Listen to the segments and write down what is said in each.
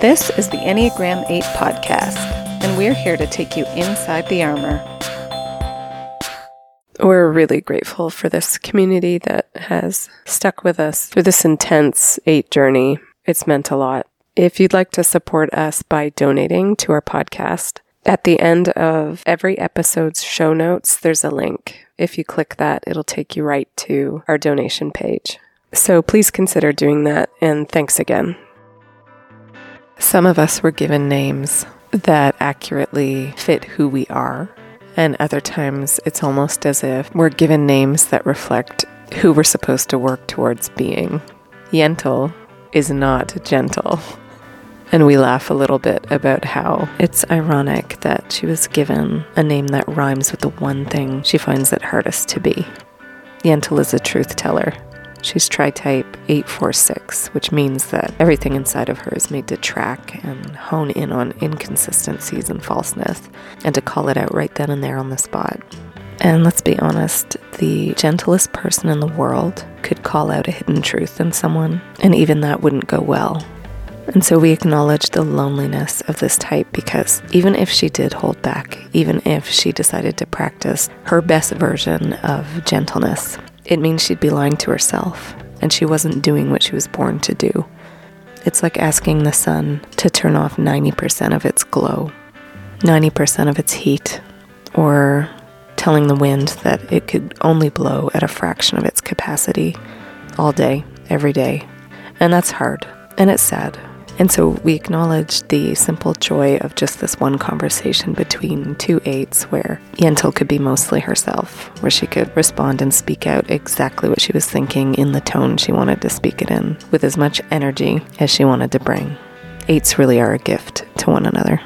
This is the Enneagram 8 podcast, and we're here to take you inside the armor. We're really grateful for this community that has stuck with us through this intense 8 journey. It's meant a lot. If you'd like to support us by donating to our podcast, at the end of every episode's show notes, there's a link. If you click that, it'll take you right to our donation page. So please consider doing that, and thanks again. Some of us were given names that accurately fit who we are, and other times it's almost as if we're given names that reflect who we're supposed to work towards being. Yentl is not gentle. And we laugh a little bit about how it's ironic that she was given a name that rhymes with the one thing she finds it hardest to be. Yentl is a truth teller. She's tri type 846, which means that everything inside of her is made to track and hone in on inconsistencies and falseness, and to call it out right then and there on the spot. And let's be honest, the gentlest person in the world could call out a hidden truth in someone, and even that wouldn't go well. And so we acknowledge the loneliness of this type because even if she did hold back, even if she decided to practice her best version of gentleness, it means she'd be lying to herself and she wasn't doing what she was born to do. It's like asking the sun to turn off 90% of its glow, 90% of its heat, or telling the wind that it could only blow at a fraction of its capacity all day, every day. And that's hard and it's sad. And so we acknowledge the simple joy of just this one conversation between two eights where Yentl could be mostly herself, where she could respond and speak out exactly what she was thinking in the tone she wanted to speak it in, with as much energy as she wanted to bring. Eights really are a gift to one another.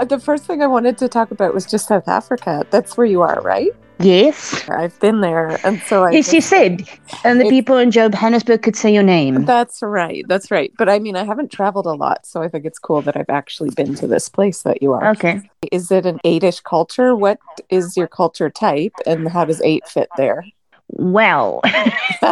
Uh, The first thing I wanted to talk about was just South Africa. That's where you are, right? Yes. I've been there, and so I. Yes, you said. And the It's- people in Johannesburg could say your name. That's right. That's right. But I mean, I haven't traveled a lot, so I think it's cool that I've actually been to this place that you are. Okay. Is it an eightish culture? What is your culture type, and how does eight fit there? Well,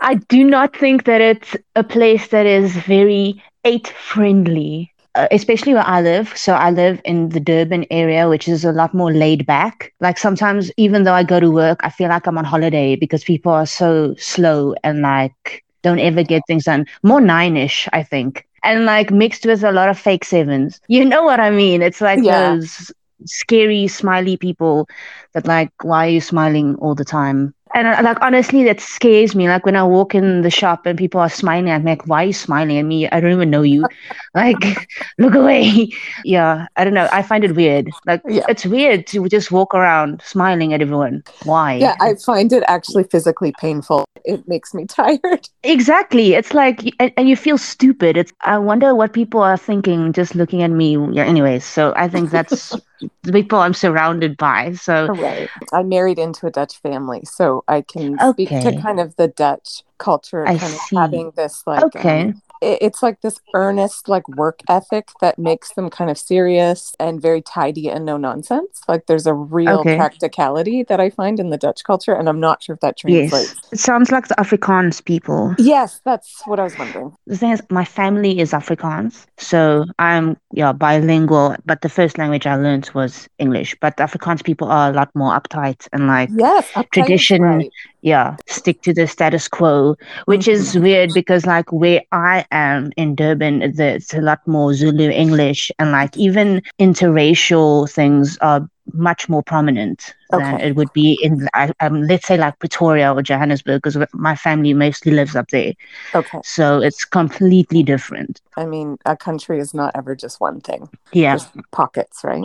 I do not think that it's a place that is very eight friendly, uh, especially where I live. So I live in the Durban area, which is a lot more laid back. Like sometimes, even though I go to work, I feel like I'm on holiday because people are so slow and like don't ever get things done. More nine ish, I think. And like mixed with a lot of fake sevens. You know what I mean? It's like Yeah. those scary, smiley people that like, why are you smiling all the time? And uh, like honestly, that scares me. Like when I walk in the shop and people are smiling at me, like, why are you smiling at me? I don't even know you. like, look away. yeah, I don't know. I find it weird. Like Yeah. it's weird to just walk around smiling at everyone. Why? yeah, I find it actually physically painful. It makes me tired. Exactly. It's like, and, and you feel stupid. It's. I wonder what people are thinking just looking at me. Yeah. Anyways, so I think that's the people I'm surrounded by. So Right. I married into a Dutch family, so I can speak to kind of the Dutch culture, I kind of see. having this like Okay. um, it's like this earnest like work ethic that makes them kind of serious and very tidy and no nonsense. Like there's a real Okay. practicality that I find in the Dutch culture, and I'm not sure if that translates. yes, it sounds like the Afrikaans people. Yes, that's what I was wondering. The thing is, my family is Afrikaans, so I'm yeah bilingual. But the first language I learned was English. But Afrikaans people are a lot more uptight and like Yes, Tradition, right. Yeah stick to the status quo which is weird because like where i am in durban it's a lot more zulu english and like even interracial things are much more prominent than Okay. it would be in I- um, let's say like pretoria or johannesburg because my family mostly lives up there Okay. so it's completely different I mean, a country is not ever just one thing. yeah There's pockets, right?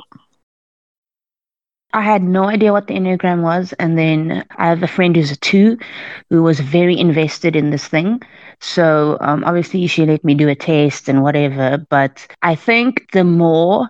I had no idea what the Enneagram was. And then I have a friend who's a two who was very invested in this thing. So um, obviously she let me do a test and whatever. But I think the more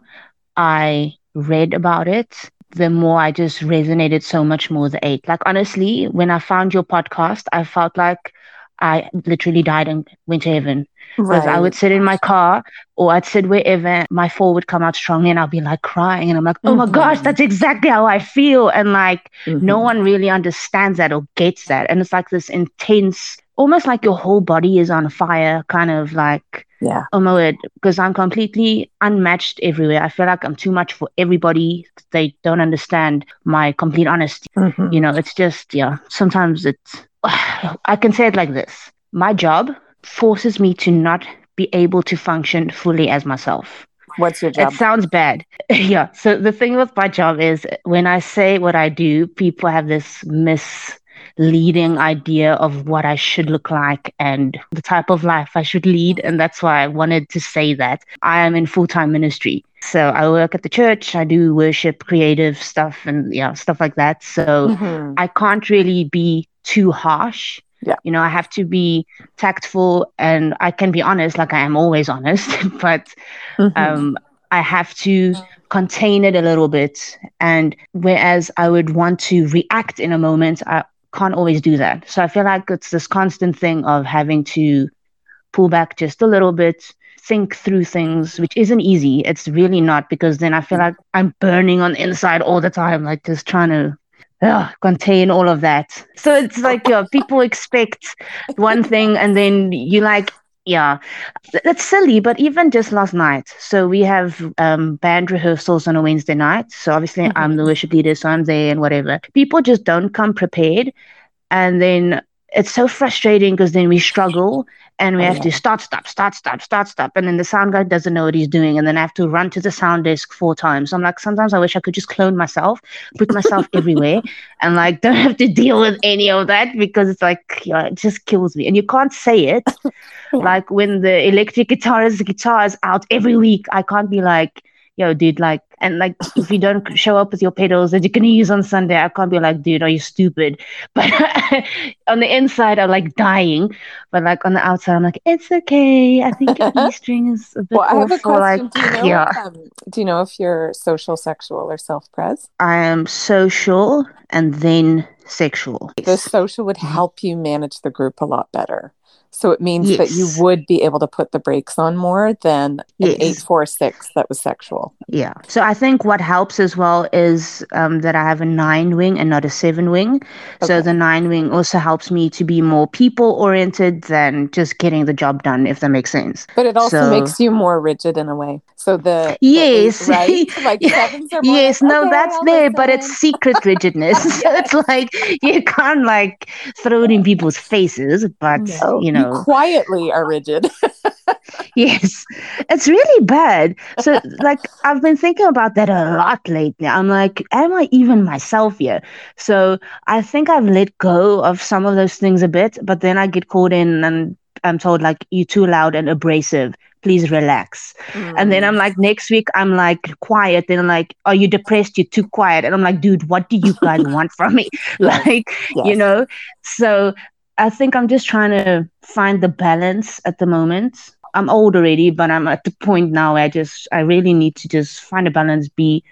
I read about it, the more I just resonated so much more with the eight. Like honestly, when I found your podcast, I felt like I literally died and went to heaven. Because I would sit in my car or I'd sit wherever my four would come out strongly and I'll be like crying and I'm like, oh my gosh, that's exactly how I feel. And like no Mhm. one really understands that or gets that. And it's like this intense almost like your whole body is on fire, kind of like Yeah. oh my word, because I'm completely unmatched everywhere. I feel like I'm too much for everybody. They don't understand my complete honesty. Mhm. You know, it's just yeah. Sometimes it's I can say it like this: my job forces me to not be able to function fully as myself. What's your It sounds bad. yeah. So the thing with my job is when I say what I do, people have this misleading idea of what I should look like and the type of life I should lead. And that's why I wanted to say that. I am in full time ministry. So I work at the church, I do worship, creative stuff, and yeah, stuff like that. So Mhm. I can't really be too harsh. Yeah. You know, I have to be tactful and I can be honest, like I am always honest, but Mhm. um, I have to contain it a little bit. And whereas I would want to react in a moment, I can't always do that. So I feel like it's this constant thing of having to pull back just a little bit, think through things, which isn't easy. It's really not because then I feel like I'm burning on the inside all the time, like just trying to. Ugh, contain all of that. So it's like, yeah, people expect one thing and then you like, yeah, that's silly. But even just last night, so we have um, band rehearsals on a Wednesday night. So obviously I'm the worship leader, so I'm there and whatever. People just don't come prepared. And then it's so frustrating because then we struggle and we Oh, have yeah. to start, stop, start, stop, start, stop. And then the sound guy doesn't know what he's doing. And then I have to run to the sound desk four times. I'm like, sometimes I wish I could just clone myself, put myself everywhere, and like don't have to deal with any of that because it's like, it just kills me. And you can't say it. like when the electric guitarist guitar is out every week, I can't be like, yo, dude, like, and like, if you don't show up with your pedals that you're gonna use on Sunday, I can't be like, dude, are you stupid? But on the inside, I'm like dying, but like on the outside, I'm like, it's okay. I think E string is a bit Well, I have a question. Like, do you know? yeah, Um, do you know if you're social, sexual, or self-pres? I am social and then sexual. The social would help you manage the group a lot better. So it means that you would be able to put the brakes on more than an eight four six that was sexual. Yeah. So I think what helps as well is um, that I have a nine wing and not a seven wing. So the nine wing also helps me to be more people oriented than just getting the job done, if that makes sense. But it also So- makes you more rigid in a way. So the the Yes. eight, right? Like sevens are more Yes, like, no, "Okay, that's there, but it's secret rigidness. so it's like you can't like throw it in people's faces, but No, you know, quietly are rigid. Yes, it's really bad. So, like, I've been thinking about that a lot lately. I'm like, am I even myself here? So, I think I've let go of some of those things a bit, but then I get caught in and I'm told, like, you're too loud and abrasive. Please relax. And then Mm. I'm like, next week, I'm like, quiet. Then I'm like, are you depressed? You're too quiet. And I'm like, dude, what do you guys want from me? Yes. Like, you know? So I think I'm just trying to find the balance at the moment. I'm old already, but I'm at the point now where I just, I really need to just find a balance, be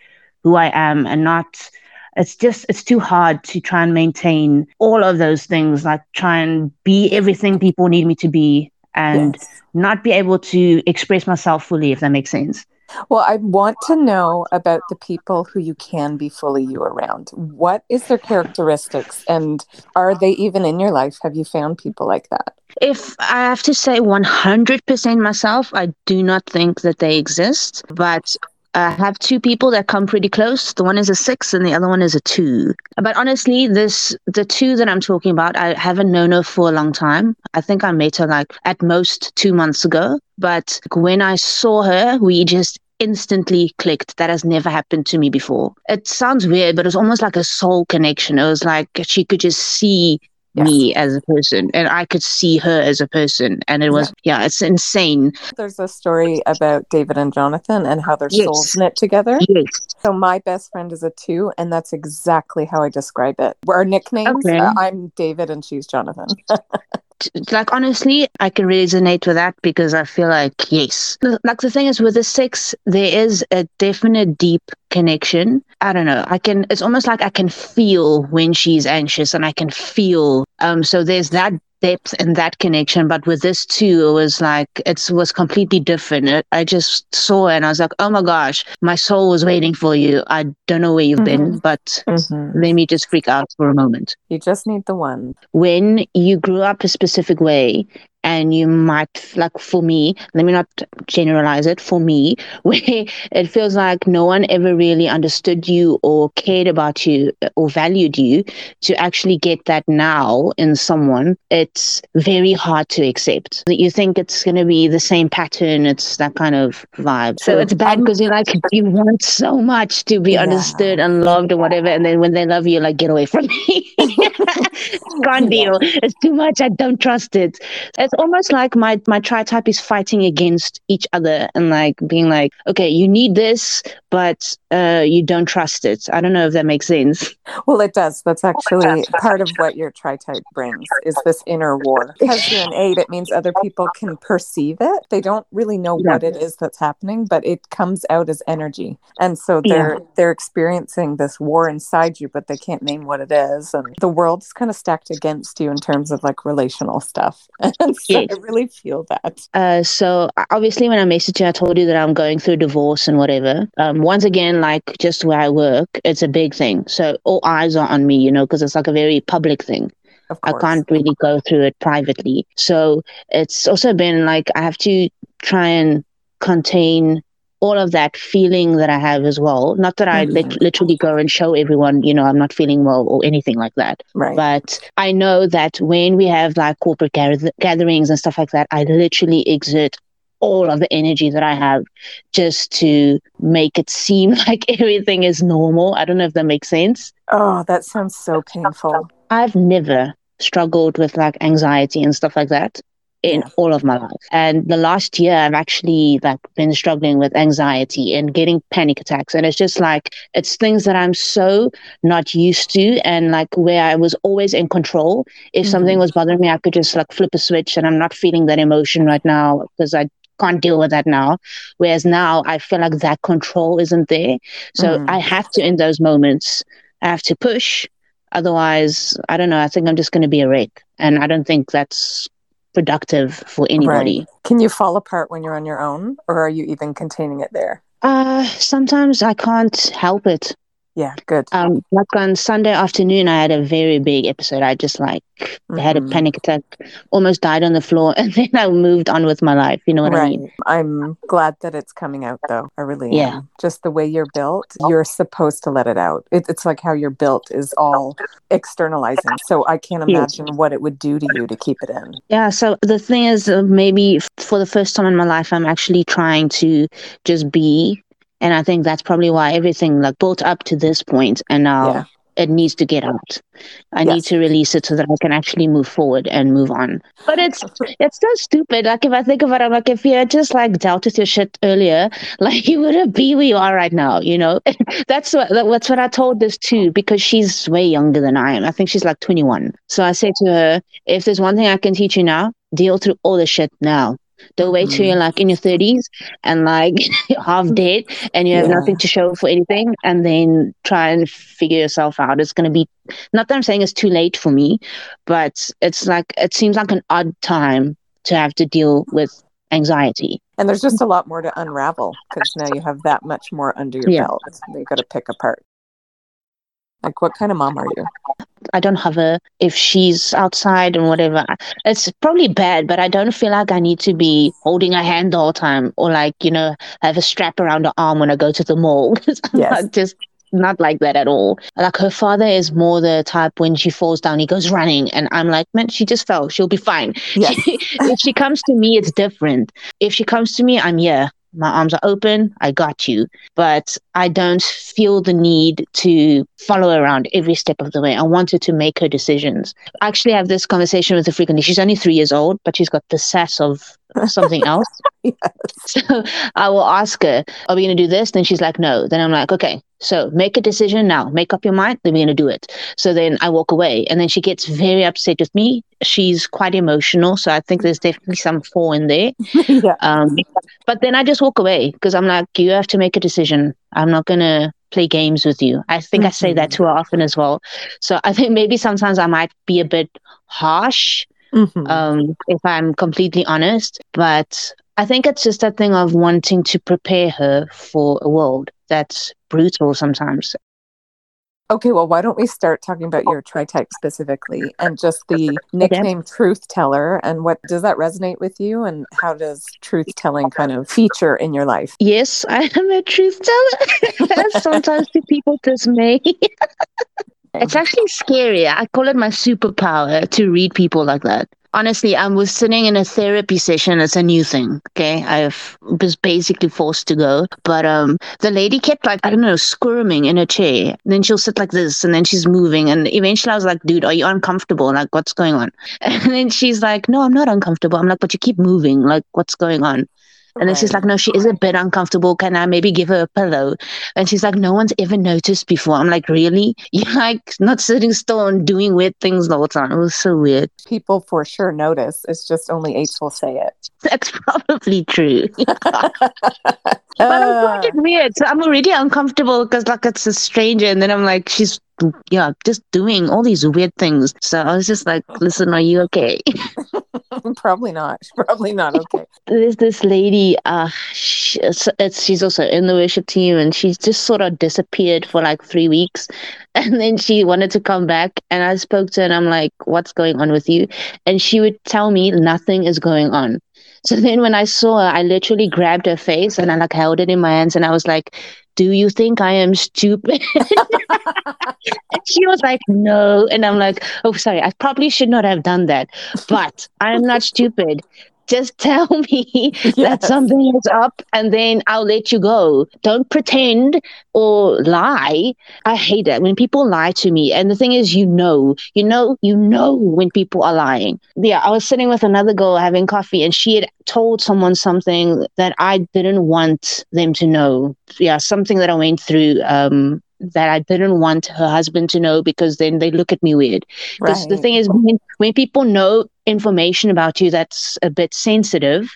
who I am and not. It's just, it's too hard to try and maintain all of those things, like try and be everything people need me to be and Yes. not be able to express myself fully, if that makes sense. Well, I want to know about the people who you can be fully you around. What is their characteristics and are they even in your life? Have you found people like that? If I have to say 100% myself, I do not think that they exist. But I have two people that come pretty close. The one is a six and the other one is a two. But honestly, this the two that I'm talking about, I haven't known her for a long time. I think I met her like at most two months ago. But when I saw her, we just instantly clicked. That has never happened to me before. It sounds weird, but it was almost like a soul connection. It was like she could just see Yes. me as a person and I could see her as a person. And it was, yeah, it's insane. There's a story about David and Jonathan and how their Yes. souls knit together. Yes. So my best friend is a two, and that's exactly how I describe it. Our nicknames, Okay. uh, I'm David and she's Jonathan. Like, honestly, I can resonate with that because I feel like, yes. Like, the thing is, with the six, there is a definite deep connection. I don't know. I can, it's almost like I can feel when she's anxious and I can feel, um, so there's that depth in that connection. But with this two, it was like it was completely different. It, I just saw and I was like, oh my gosh, my soul was waiting for you. I don't know where you've mm-hmm. been, but mm-hmm. let me just freak out for a moment. You just need the one. When you grew up a specific way and you might like for me let me not generalize it for me where it feels like no one ever really understood you or cared about you or valued you to actually get that now in someone it's very hard to accept. That you think it's going to be the same pattern it's that kind of vibe. So it's bad um because you're like you want so much to be yeah. understood and loved or whatever and then when they love you like get away from me. Can't deal. It's too much. I don't trust it. It's almost like my my tri type is fighting against each other and like being like, okay, you need this, but uh, you don't trust it. I don't know if that makes sense. Well, it does. That's actually part of what your tri type brings is this inner war. Because you're an eight, it means other people can perceive it. They don't really know yeah. what it is that's happening, but it comes out as energy, and so they're yeah. they're experiencing this war inside you, but they can't name what it is, and the world's kind of stacked against you in terms of like relational stuff. And so yes. I really feel that. Uh, so obviously, when I messaged you, I told you that I'm going through divorce and whatever. Um, once again, like just where I work, it's a big thing. So all eyes are on me, you know, because it's like a very public thing. I can't really go through it privately. So it's also been like I have to try and contain all of that feeling that I have as well. Not that I mm-hmm. literally go and show everyone, you know, I'm not feeling well or anything like that. Right. But I know that when we have like corporate gather- gatherings and stuff like that, I literally exert all of the energy that I have just to make it seem like everything is normal. I don't know if that makes sense. Oh, that sounds so painful. I've never struggled with like anxiety and stuff like that in yeah. all of my life. And the last year I've actually like been struggling with anxiety and getting panic attacks. And it's just like it's things that I'm so not used to and like where I was always in control. If mm-hmm. something was bothering me, I could just like flip a switch and I'm not feeling that emotion right now because I can't deal with that now. Whereas now I feel like that control isn't there. So mm. I have to in those moments I have to push. Otherwise, I don't know. I think I'm just going to be a wreck. And I don't think that's productive for anybody. Right. Can you fall apart when you're on your own, or are you even containing it there? Uh, sometimes I can't help it. Yeah, good. Um, like on Sunday afternoon, I had a very big episode. I just like mm-hmm. had a mm-hmm. panic attack, almost died on the floor, and then I moved on with my life. You know what right. I mean? I'm glad that it's coming out, though. I really yeah. am. Just the way you're built, you're supposed to let it out. It, it's like how you're built is all externalizing. So I can't imagine yes. what it would do to you to keep it in. Yeah. So the thing is, uh, maybe for the first time in my life, I'm actually trying to just be and I think that's probably why everything like built up to this point and now yeah. it needs to get out. I yes. need to release it so that I can actually move forward and move on. But it's it's so stupid. Like if I think of it, I'm like, if you had just like dealt with your shit earlier, like you wouldn't be where you are right now, you know? that's what that's what I told this two, because she's way younger than I am. I think she's like 21. So I said to her, if there's one thing I can teach you now, deal through all the shit now don't wait till you're mm-hmm. like in your 30s and like half dead and you have yeah. nothing to show for anything and then try and figure yourself out. It's going to be, not that I'm saying it's too late for me, but it's like, it seems like an odd time to have to deal with anxiety. And there's just a lot more to unravel because now you have that much more under your yeah. belt that you've got to pick apart. Like, what kind of mom are you? I don't have her if she's outside and whatever. It's probably bad, but I don't feel like I need to be holding her hand all the whole time or like, you know, have a strap around her arm when I go to the mall. I'm yes. not just not like that at all. Like her father is more the type when she falls down, he goes running. And I'm like, man, she just fell. She'll be fine. Yes. if she comes to me, it's different. If she comes to me, I'm here my arms are open, I got you. But I don't feel the need to follow around every step of the way. I wanted to make her decisions. I actually have this conversation with her frequently. She's only three years old, but she's got the sass of something else. yes. So I will ask her, Are we going to do this? Then she's like, No. Then I'm like, Okay, so make a decision now. Make up your mind. Then we're going to do it. So then I walk away. And then she gets very upset with me. She's quite emotional. So I think there's definitely some four in there. yeah. Um, but then I just walk away because I'm like, You have to make a decision. I'm not going to play games with you. I think mm-hmm. I say that mm-hmm. too often as well. So I think maybe sometimes I might be a bit harsh mm-hmm. um, if I'm completely honest. But I think it's just a thing of wanting to prepare her for a world that's brutal sometimes. Okay, well, why don't we start talking about your tri-type specifically and just the nickname okay. truth teller and what does that resonate with you and how does truth telling kind of feature in your life? Yes, I am a truth teller. Sometimes people dismay. it's actually scary. I call it my superpower to read people like that honestly, I was sitting in a therapy session. It's a new thing. Okay. I was basically forced to go. But um, the lady kept like, I don't know, squirming in a chair. And then she'll sit like this and then she's moving. And eventually I was like, dude, are you uncomfortable? Like, what's going on? And then she's like, no, I'm not uncomfortable. I'm like, but you keep moving. Like, what's going on? And then she's like, no, she is a bit uncomfortable. Can I maybe give her a pillow? And she's like, no one's ever noticed before. I'm like, really? You're like not sitting still and doing weird things the whole time. It was so weird. People for sure notice. It's just only eights will say it. That's probably true. but I find it weird. So I'm already uncomfortable because like it's a stranger. And then I'm like, she's yeah, just doing all these weird things. So I was just like, listen, are you okay? Probably not. Probably not okay. There's this lady, uh, she, it's, she's also in the worship team and she's just sort of disappeared for like three weeks. And then she wanted to come back and I spoke to her and I'm like, what's going on with you? And she would tell me nothing is going on. So then when I saw her, I literally grabbed her face and I like held it in my hands and I was like, do you think I am stupid? and she was like, no. And I'm like, oh, sorry, I probably should not have done that, but I'm not stupid just tell me yes. that something is up and then I'll let you go. Don't pretend or lie. I hate that when people lie to me. And the thing is, you know, you know, you know when people are lying. Yeah, I was sitting with another girl having coffee and she had told someone something that I didn't want them to know. Yeah, something that I went through um, that I didn't want her husband to know because then they look at me weird. Because right. the thing is, when, when people know information about you that's a bit sensitive,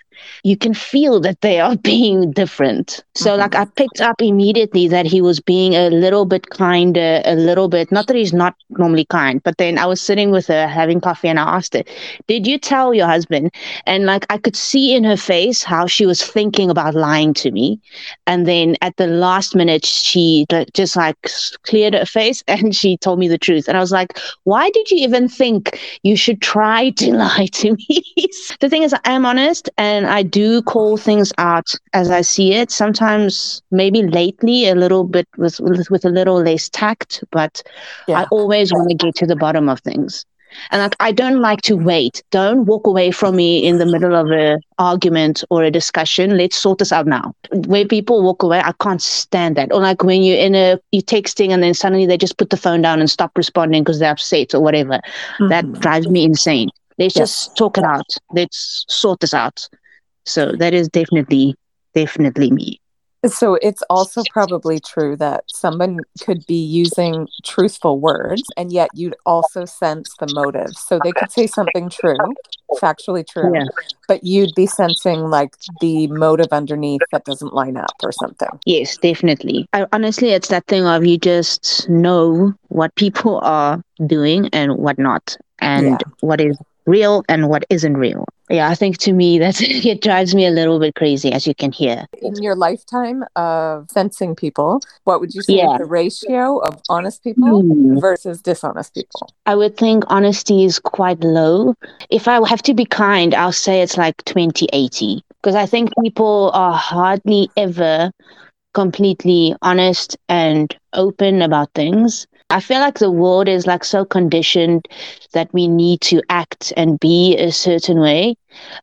you can feel that they are being different. So, mm-hmm. like, I picked up immediately that he was being a little bit kinder, a little bit, not that he's not normally kind, but then I was sitting with her having coffee and I asked her, Did you tell your husband? And like, I could see in her face how she was thinking about lying to me. And then at the last minute, she just like cleared her face and she told me the truth. And I was like, Why did you even think you should try to lie to me? the thing is, I am honest and I do call things out as I see it. Sometimes, maybe lately, a little bit with with, a little less tact, but yeah. I always want to get to the bottom of things. And like, I don't like to wait. Don't walk away from me in the middle of a argument or a discussion. Let's sort this out now. Where people walk away, I can't stand that. Or like when you're in a you're texting and then suddenly they just put the phone down and stop responding because they're upset or whatever. Mm-hmm. That drives me insane. Let's yes. just talk it out. Let's sort this out. So that is definitely, definitely me. So it's also probably true that someone could be using truthful words and yet you'd also sense the motive. So they could say something true, factually true, yeah. but you'd be sensing like the motive underneath that doesn't line up or something. Yes, definitely. I, honestly, it's that thing of you just know what people are doing and what not, and yeah. what is real and what isn't real. Yeah, I think to me that it drives me a little bit crazy, as you can hear. In your lifetime of sensing people, what would you say yeah. is the ratio of honest people mm. versus dishonest people? I would think honesty is quite low. If I have to be kind, I'll say it's like 20 80 because I think people are hardly ever completely honest and open about things. I feel like the world is like so conditioned that we need to act and be a certain way.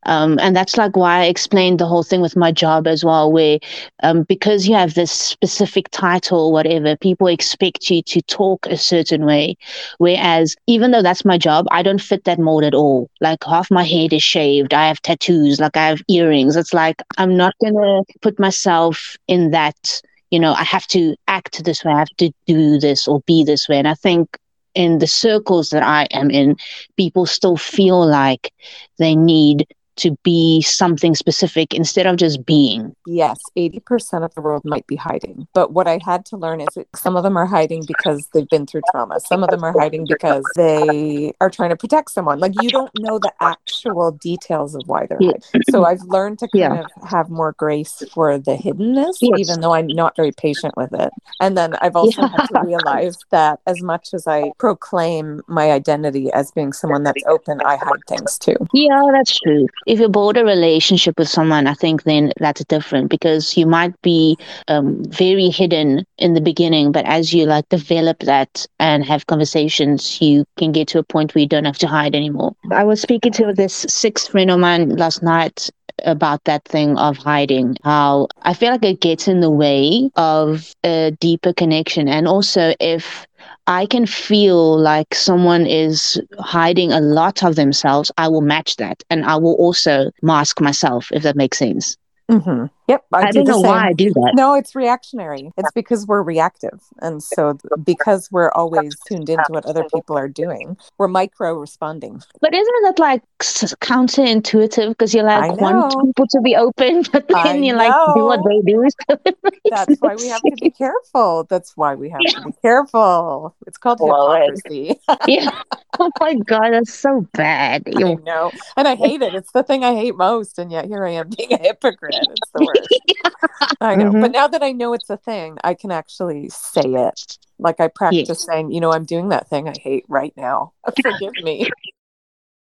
Um, and that's like why I explained the whole thing with my job as well, where um, because you have this specific title, whatever, people expect you to talk a certain way. Whereas, even though that's my job, I don't fit that mold at all. Like, half my head is shaved, I have tattoos, like, I have earrings. It's like, I'm not going to put myself in that you know, I have to act this way, I have to do this or be this way. And I think in the circles that I am in, people still feel like they need to be something specific instead of just being. Yes, 80% of the world might be hiding. But what I had to learn is that some of them are hiding because they've been through trauma. Some of them are hiding because they are trying to protect someone. Like you don't know the actual details of why they're hiding. So I've learned to kind Yeah. of have more grace for the hiddenness, Yes. even though I'm not very patient with it. And then I've also had to realize that as much as I proclaim my identity as being someone that's open, I hide things too. Yeah, that's true. If you build a relationship with someone, I think then that's different because you might be um, very hidden in the beginning, but as you like develop that and have conversations, you can get to a point where you don't have to hide anymore. I was speaking to this sixth friend of mine last night about that thing of hiding how i feel like it gets in the way of a deeper connection and also if I can feel like someone is hiding a lot of themselves, I will match that. And I will also mask myself, if that makes sense. hmm Yep. I, I, do don't the know same. why I do that. No, it's reactionary. It's because we're reactive. And so, because we're always tuned into what other people are doing, we're micro responding. But isn't that like counterintuitive? Because you're like, want people to be open, but then you like do what they do. So it makes That's why we have to be careful. That's why we have to be careful. It's called Well, hypocrisy. yeah. Oh my God, that's so bad. I You- know. And I hate it. It's the thing I hate most. And yet here I am being a hypocrite. It's the worst. I know. Mhm. But now that I know it's a thing, I can actually say it. Like I practice saying, you know, I'm doing that thing I hate right now. Forgive me.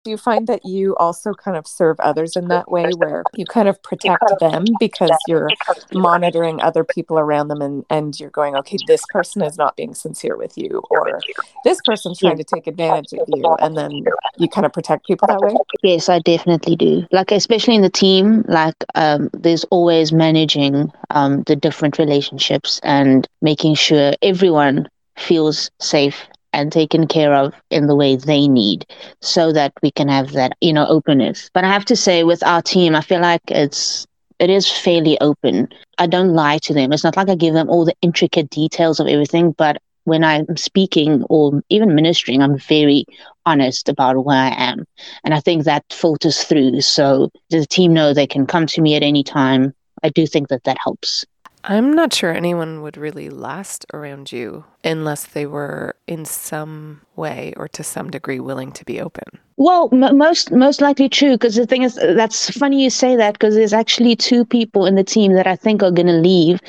Do you find that you also kind of serve others in that way where you kind of protect them because you're monitoring other people around them and, and you're going, okay, this person is not being sincere with you, or this person's trying to take advantage of you. And then you kind of protect people that way? Yes, I definitely do. Like especially in the team, like um, there's always managing um, the different relationships and making sure everyone feels safe and taken care of in the way they need so that we can have that, you know, openness. But I have to say with our team, I feel like it's it is fairly open. I don't lie to them. It's not like I give them all the intricate details of everything, but when I'm speaking or even ministering, I'm very honest about where I am. And I think that filters through. So the team know they can come to me at any time. I do think that that helps. I'm not sure anyone would really last around you unless they were in some way or to some degree willing to be open. Well, m- most most likely true. Because the thing is, that's funny you say that. Because there's actually two people in the team that I think are going to leave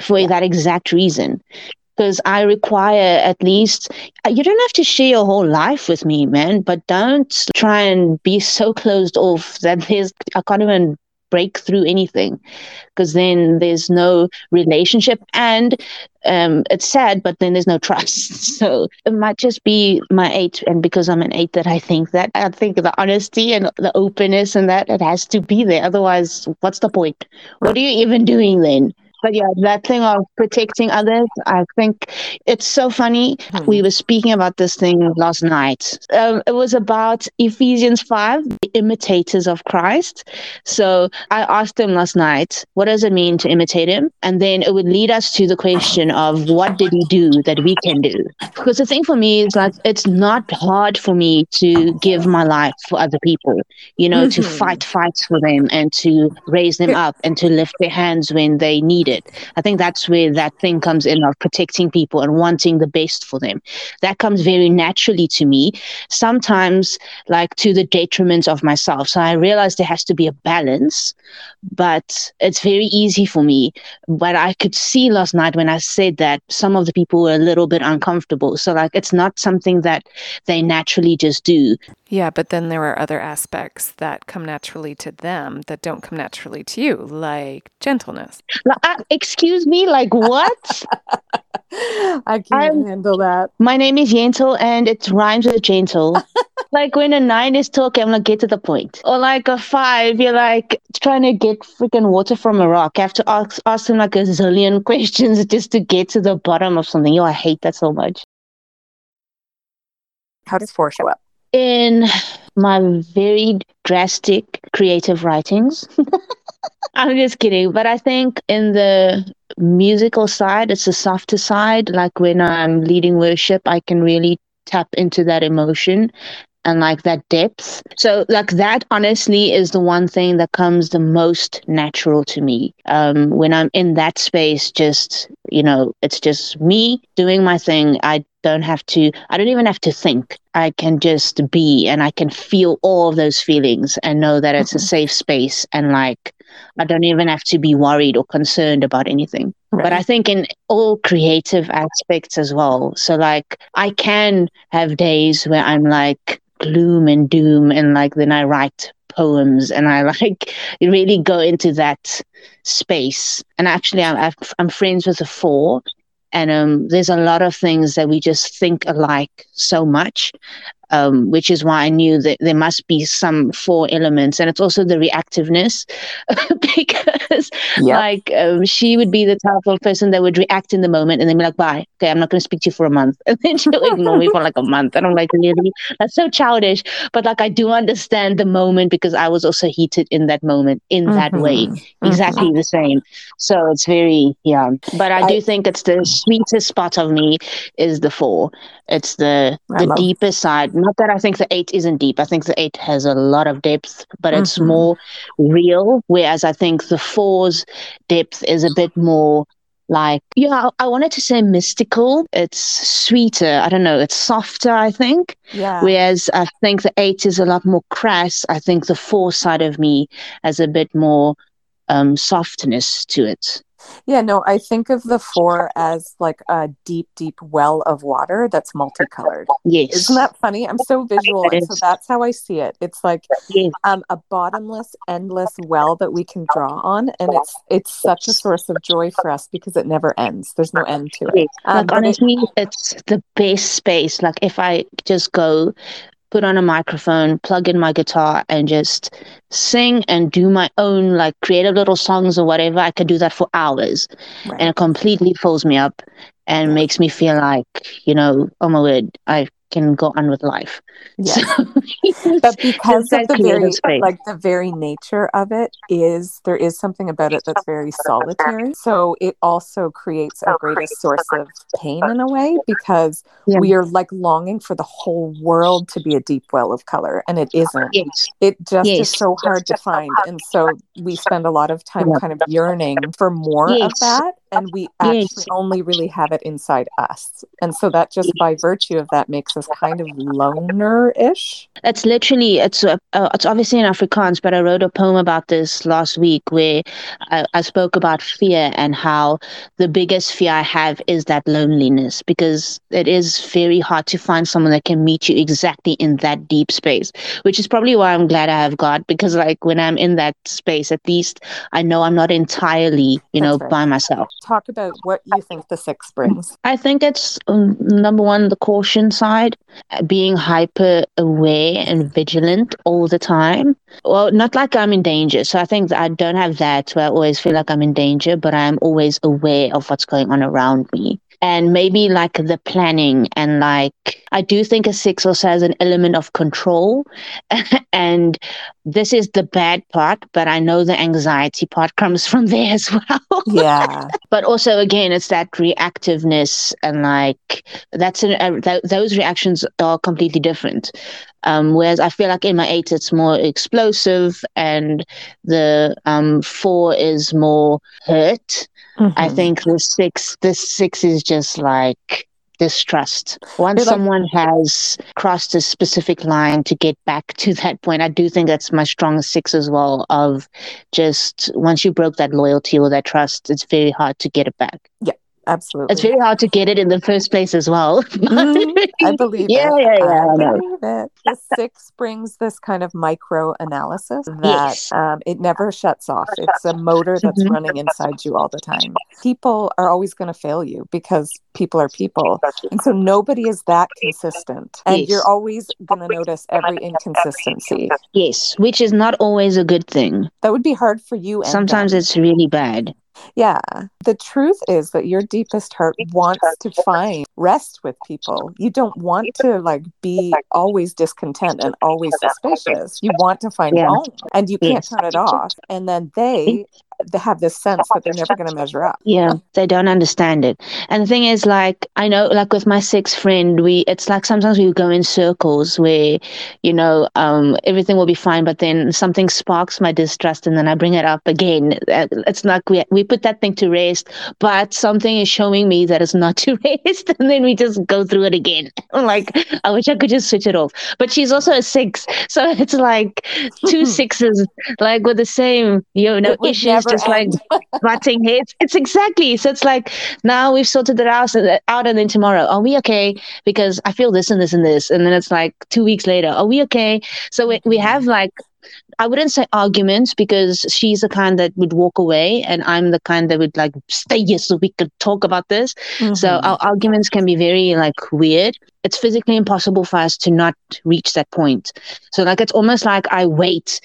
for that exact reason. Because I require at least uh, you don't have to share your whole life with me, man. But don't try and be so closed off that there's I can't even break through anything because then there's no relationship and um, it's sad, but then there's no trust. So it might just be my eight, and because I'm an eight, that I think that I think the honesty and the openness and that it has to be there. Otherwise, what's the point? What are you even doing then? But yeah, that thing of protecting others, I think it's so funny. We were speaking about this thing last night. Um, it was about Ephesians 5, the imitators of Christ. So I asked him last night, what does it mean to imitate him? And then it would lead us to the question of what did he do that we can do? Because the thing for me is like, it's not hard for me to give my life for other people, you know, to Mhm. fight fights for them and to raise them up and to lift their hands when they need it. I think that's where that thing comes in of protecting people and wanting the best for them. That comes very naturally to me, sometimes like to the detriment of myself. So I realize there has to be a balance, but it's very easy for me. But I could see last night when I said that some of the people were a little bit uncomfortable. So, like, it's not something that they naturally just do. Yeah, but then there are other aspects that come naturally to them that don't come naturally to you, like gentleness. Like, uh, excuse me, like, what? I can't I'm- handle that. My name is Yentl and it rhymes with gentle. like when a nine is talking, I'm like, get to the point. Or like a five, you're like trying to get freaking water from a rock. I have to ask, ask them like a zillion questions just to get to the bottom of something. Yo, I hate that so much. How does four show up? In my very drastic creative writings. I'm just kidding. But I think in the musical side, it's the softer side. Like when I'm leading worship, I can really tap into that emotion and like that depth. So like that honestly is the one thing that comes the most natural to me. Um, when I'm in that space, just you know, it's just me doing my thing. I don't have to i don't even have to think i can just be and i can feel all of those feelings and know that it's mm-hmm. a safe space and like i don't even have to be worried or concerned about anything right. but i think in all creative aspects as well so like i can have days where i'm like gloom and doom and like then i write poems and i like really go into that space and actually i'm, I'm friends with a four and um, there's a lot of things that we just think alike so much um, which is why I knew that there must be some four elements. And it's also the reactiveness because, like, um, she would be the type of person that would react in the moment and then be like, bye. Okay, I'm not going to speak to you for a month. And then she'll ignore me for like a month. And I'm like, really? That's so childish. But like, I do understand the moment because I was also heated in that moment in mm-hmm. that way, mm-hmm. exactly mm-hmm. the same. So it's very, yeah. But I, I do think it's the sweetest part of me is the four. It's the the deepest side not that I think the eight isn't deep. I think the eight has a lot of depth, but it's mm-hmm. more real. Whereas I think the four's depth is a bit more like, yeah, I wanted to say mystical. It's sweeter. I don't know. It's softer, I think. Yeah. Whereas I think the eight is a lot more crass. I think the four side of me has a bit more um, softness to it. Yeah, no, I think of the four as like a deep, deep well of water that's multicolored. Yes. Isn't that funny? I'm so visual. And so that's how I see it. It's like yes. um, a bottomless, endless well that we can draw on. And it's it's such a source of joy for us because it never ends. There's no end to it. Yes. Um, like honestly, it, it's the best space. Like if I just go put on a microphone, plug in my guitar, and just sing and do my own like creative little songs or whatever. I could do that for hours, right. and it completely fills me up and makes me feel like you know, oh my word, I can go on with life. Yeah. So, but because of the very space. like the very nature of it is there is something about it that's very solitary. So it also creates a greatest source of pain in a way because yeah. we are like longing for the whole world to be a deep well of color and it isn't. Yes. It just yes. is so hard to find. And so we spend a lot of time yeah. kind of yearning for more yes. of that and we actually yes. only really have it inside us. And so that just by virtue of that makes us kind of loner-ish. It's literally it's uh, uh, it's obviously in Afrikaans, but I wrote a poem about this last week where I, I spoke about fear and how the biggest fear I have is that loneliness because it is very hard to find someone that can meet you exactly in that deep space, which is probably why I'm glad I have God because like when I'm in that space, at least I know I'm not entirely, you That's know, right. by myself talk about what you think the six brings. I think it's um, number one, the caution side, being hyper aware and vigilant all the time. Well, not like I'm in danger. So I think I don't have that where I always feel like I'm in danger, but I'm always aware of what's going on around me and maybe like the planning and like I do think a six also has an element of control. And this is the bad part but I know the anxiety part comes from there as well. Yeah. But also again it's that reactiveness and like that's an, uh, th- those reactions are completely different. Um, whereas I feel like in my eight it's more explosive and the um, four is more hurt Mm-hmm. I think the six, the six is just like distrust. Once like, someone has crossed a specific line to get back to that point, I do think that's my strongest six as well. Of just once you broke that loyalty or that trust, it's very hard to get it back. Yeah absolutely. It's very hard to get it in the first place as well. mm, I believe yeah, it. Yeah, yeah, I, I believe it. The six brings this kind of micro analysis that yes. um, it never shuts off. It's a motor that's mm-hmm. running inside you all the time. People are always going to fail you because people are people. And so nobody is that consistent. And yes. you're always going to notice every inconsistency. Yes, which is not always a good thing. That would be hard for you. Sometimes them. it's really bad. Yeah. The truth is that your deepest heart wants to find rest with people. You don't want to like be always discontent and always suspicious. You want to find yeah. home and you can't turn it off. And then they they have this sense that they're never going to measure up. Yeah, they don't understand it. And the thing is, like, I know, like with my sixth friend, we, it's like sometimes we go in circles where, you know, um, everything will be fine, but then something sparks my distrust and then I bring it up again. Uh, it's like we, we put that thing to rest, but something is showing me that it's not to rest. And then we just go through it again. I'm like, I wish I could just switch it off. But she's also a six. So it's like two sixes, like with the same, you know, issues, just end. like butting heads. It's exactly. So it's like now we've sorted it out, out and then tomorrow, are we okay? Because I feel this and this and this. And then it's like two weeks later, are we okay? So we, we have like I wouldn't say arguments because she's the kind that would walk away, and I'm the kind that would like stay here so we could talk about this. Mm-hmm. So our arguments can be very like weird. It's physically impossible for us to not reach that point. So like it's almost like I wait.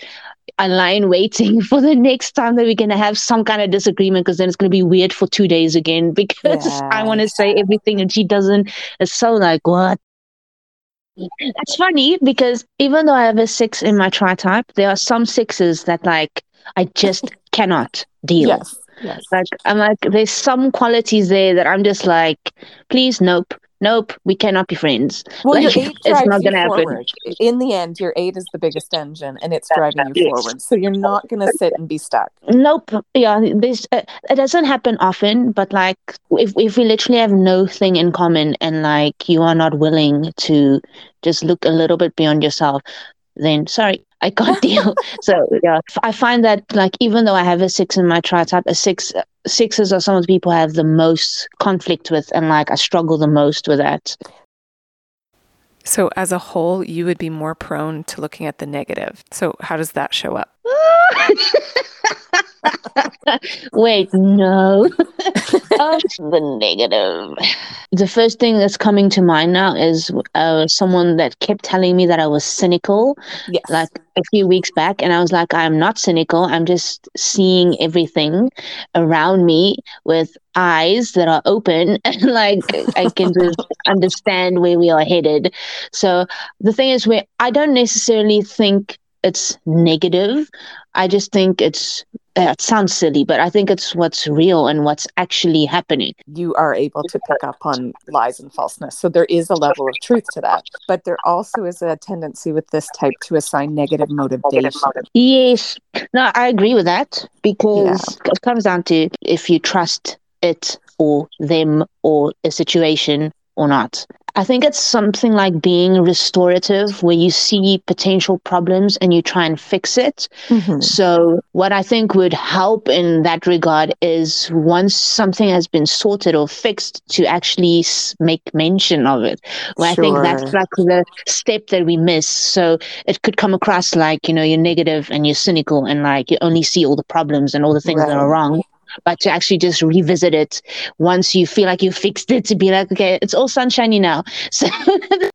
I lie waiting for the next time that we're going to have some kind of disagreement because then it's going to be weird for two days again because yeah. I want to say everything and she doesn't. It's so like, what? It's funny because even though I have a six in my tri type, there are some sixes that like I just cannot deal. Yes. Yes. Like I'm like, there's some qualities there that I'm just like, please, nope nope, we cannot be friends. Well, like, your eight it's not going to happen. In the end, your eight is the biggest engine, and it's driving you yes. forward. So you're not going to sit and be stuck. Nope. Yeah, this uh, it doesn't happen often, but like if if we literally have no thing in common, and like you are not willing to just look a little bit beyond yourself, then sorry, I can't deal. so yeah, I find that like even though I have a six in my tri type, a six sixes are some of the people I have the most conflict with, and like I struggle the most with that. So as a whole, you would be more prone to looking at the negative. So how does that show up? Wait, no. um, the negative. The first thing that's coming to mind now is uh, someone that kept telling me that I was cynical, yes. like a few weeks back. And I was like, I'm not cynical. I'm just seeing everything around me with eyes that are open and like I can just understand where we are headed. So the thing is where I don't necessarily think it's negative. I just think it's it sounds silly, but I think it's what's real and what's actually happening. You are able to pick up on lies and falseness. So there is a level of truth to that. But there also is a tendency with this type to assign negative motivation. Yes. No, I agree with that because yeah. it comes down to if you trust it or them or a situation or not. I think it's something like being restorative, where you see potential problems and you try and fix it. Mm-hmm. So, what I think would help in that regard is once something has been sorted or fixed, to actually make mention of it. Well, sure. I think that's like the step that we miss. So, it could come across like, you know, you're negative and you're cynical and like you only see all the problems and all the things right. that are wrong but to actually just revisit it once you feel like you fixed it to be like, okay, it's all sunshiny now. So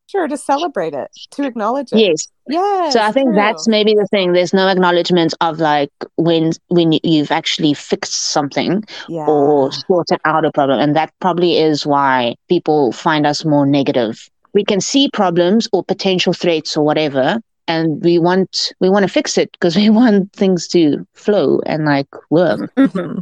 sure to celebrate it, to acknowledge it. Yes. Yeah. So I think true. that's maybe the thing. There's no acknowledgement of like when when you've actually fixed something yeah. or sorted out a problem, and that probably is why people find us more negative. We can see problems or potential threats or whatever, and we want we want to fix it because we want things to flow and like work. Mm-hmm.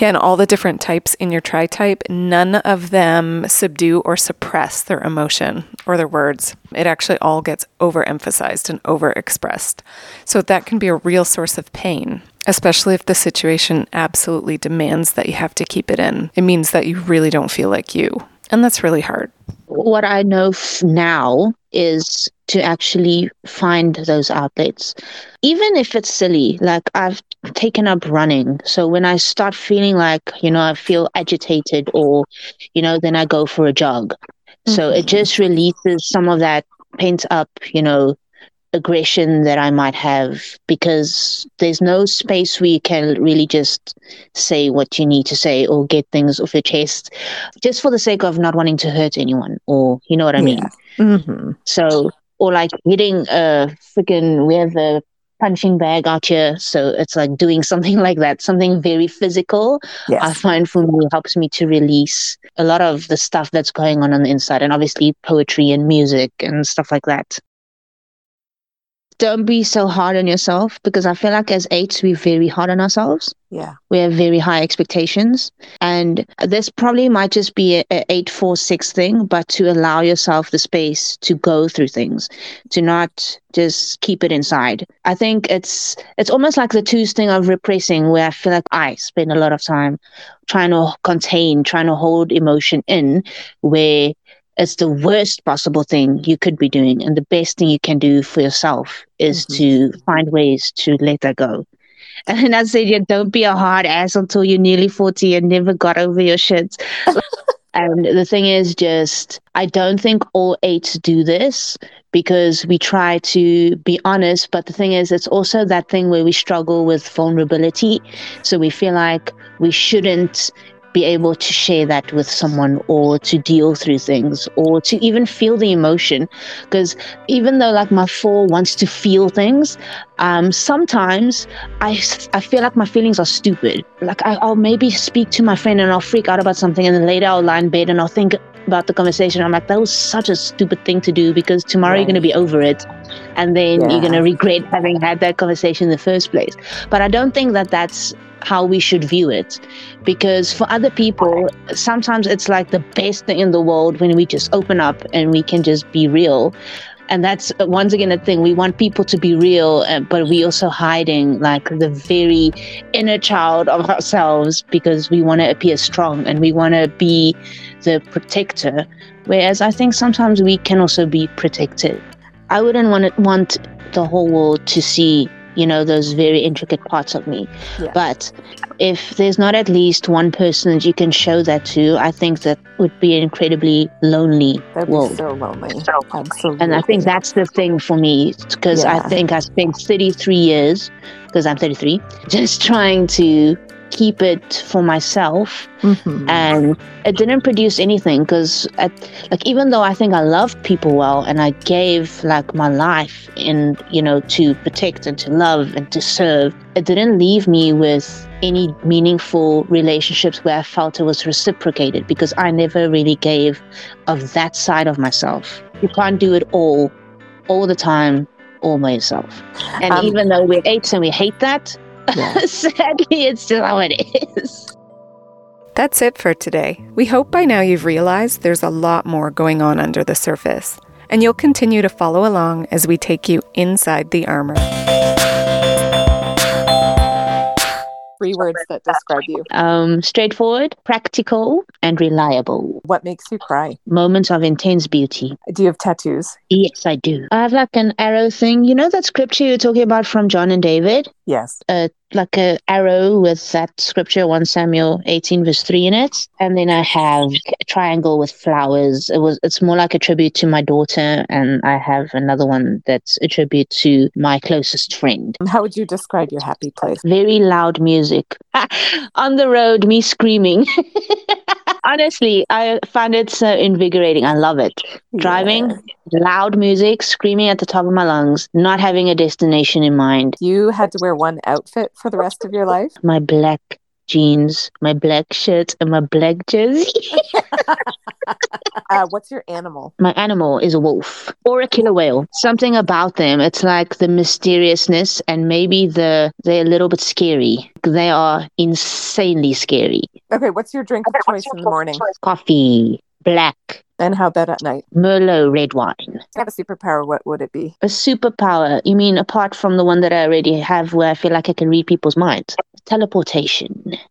Yeah, and all the different types in your tri type, none of them subdue or suppress their emotion or their words. It actually all gets overemphasized and overexpressed. So that can be a real source of pain, especially if the situation absolutely demands that you have to keep it in. It means that you really don't feel like you. And that's really hard. What I know now is to actually find those outlets. Even if it's silly, like I've taken up running. So when I start feeling like, you know, I feel agitated or, you know, then I go for a jog. Mm-hmm. So it mm-hmm. just releases some of that pent up, you know, aggression that I might have because there's no space where you can really just say what you need to say or get things off your chest just for the sake of not wanting to hurt anyone or you know what I mean. Mm-hmm. So or like hitting a freaking we have a punching bag out here. So it's like doing something like that something very physical yes. i find for me helps me to release a lot of the stuff that's going on on the inside. And obviously poetry and music and stuff like that don't be so hard on yourself because I feel like as eights, we're very hard on ourselves. Yeah. We have very high expectations. And this probably might just be a, a eight, four, six thing, but to allow yourself the space to go through things, to not just keep it inside. I think it's it's almost like the twos thing of repressing where I feel like I spend a lot of time trying to contain, trying to hold emotion in where it's the worst possible thing you could be doing. And the best thing you can do for yourself is Mhm. to find ways to let that go. And I said, yeah, don't be a hard ass until you're nearly 40 and never got over your shit. and the thing is, just, I don't think all eights do this because we try to be honest. But the thing is, it's also that thing where we struggle with vulnerability. So we feel like we shouldn't be able to share that with someone or to deal through things or to even feel the emotion. Because even though like my four wants to feel things um sometimes i i feel like my feelings are stupid. Like I, i'll maybe speak to my friend and i'll freak out about something and then later i'll lie in bed and i'll think about the conversation. I'm like that was such a stupid thing to do because tomorrow you're going to be over it and then you're going to regret having had that conversation in the first place. But i don't think that that's how we should view it. Because for other people sometimes it's like the best thing in the world when we just open up and we can just be real. And that's once again a thing. We want people to be real but we also hiding like the very inner child of ourselves because we want to appear strong and we want to be the protector. Whereas i think sometimes we can also be protected. I wouldn't want want the whole world to see you know those very intricate parts of me Yeah. but if there's not at least one person that you can show that to i think that would be an incredibly lonely That'd world be so lonely. Absolutely. and I think that's the thing for me because I think I spent 33 years, because I'm 33, just trying to keep it for myself. Mhm. and it didn't produce anything because like even though i think i loved people well and i gave like my life in you know to protect and to love and to serve it didn't leave me with any meaningful relationships where i felt it was reciprocated because i never really gave of that side of myself. You can't do it all all the time all by yourself. And Um, even though we're eights and we hate that Yeah. sadly it's just how it is That's it for today. We hope by now you've realized there's a lot more going on under the surface, and you'll continue to follow along as we take you inside the armor. Three words that describe you. um, straightforward, practical, and reliable. What makes you cry? Moments of intense beauty. Do you have tattoos? Yes, I do. I have like an arrow thing. You know that scripture you're talking about from John and David? Yes. Uh, like a arrow with that scripture 1 Samuel 18 verse 3 in it. And then I have a triangle with flowers. It was it's more like a tribute to my daughter and I have another one that's a tribute to my closest friend. How would you describe your happy place? very loud music. On the road me screaming honestly i find it so invigorating i love it driving Yeah. loud music screaming at the top of my lungs not having a destination in mind You had to wear one outfit for the rest of your life? my black jeans my black shirt and my black jersey. Uh, what's your animal? my animal is a wolf or a killer whale. Something about them it's like the mysteriousness and maybe the they're a little bit scary. They are insanely scary. Okay, what's your drink of choice in the morning? coffee black. And how about at night? merlot red wine. If you have a superpower, what would it be? a superpower? You mean apart from the one that i already have where i feel like i can read people's minds? Teleportation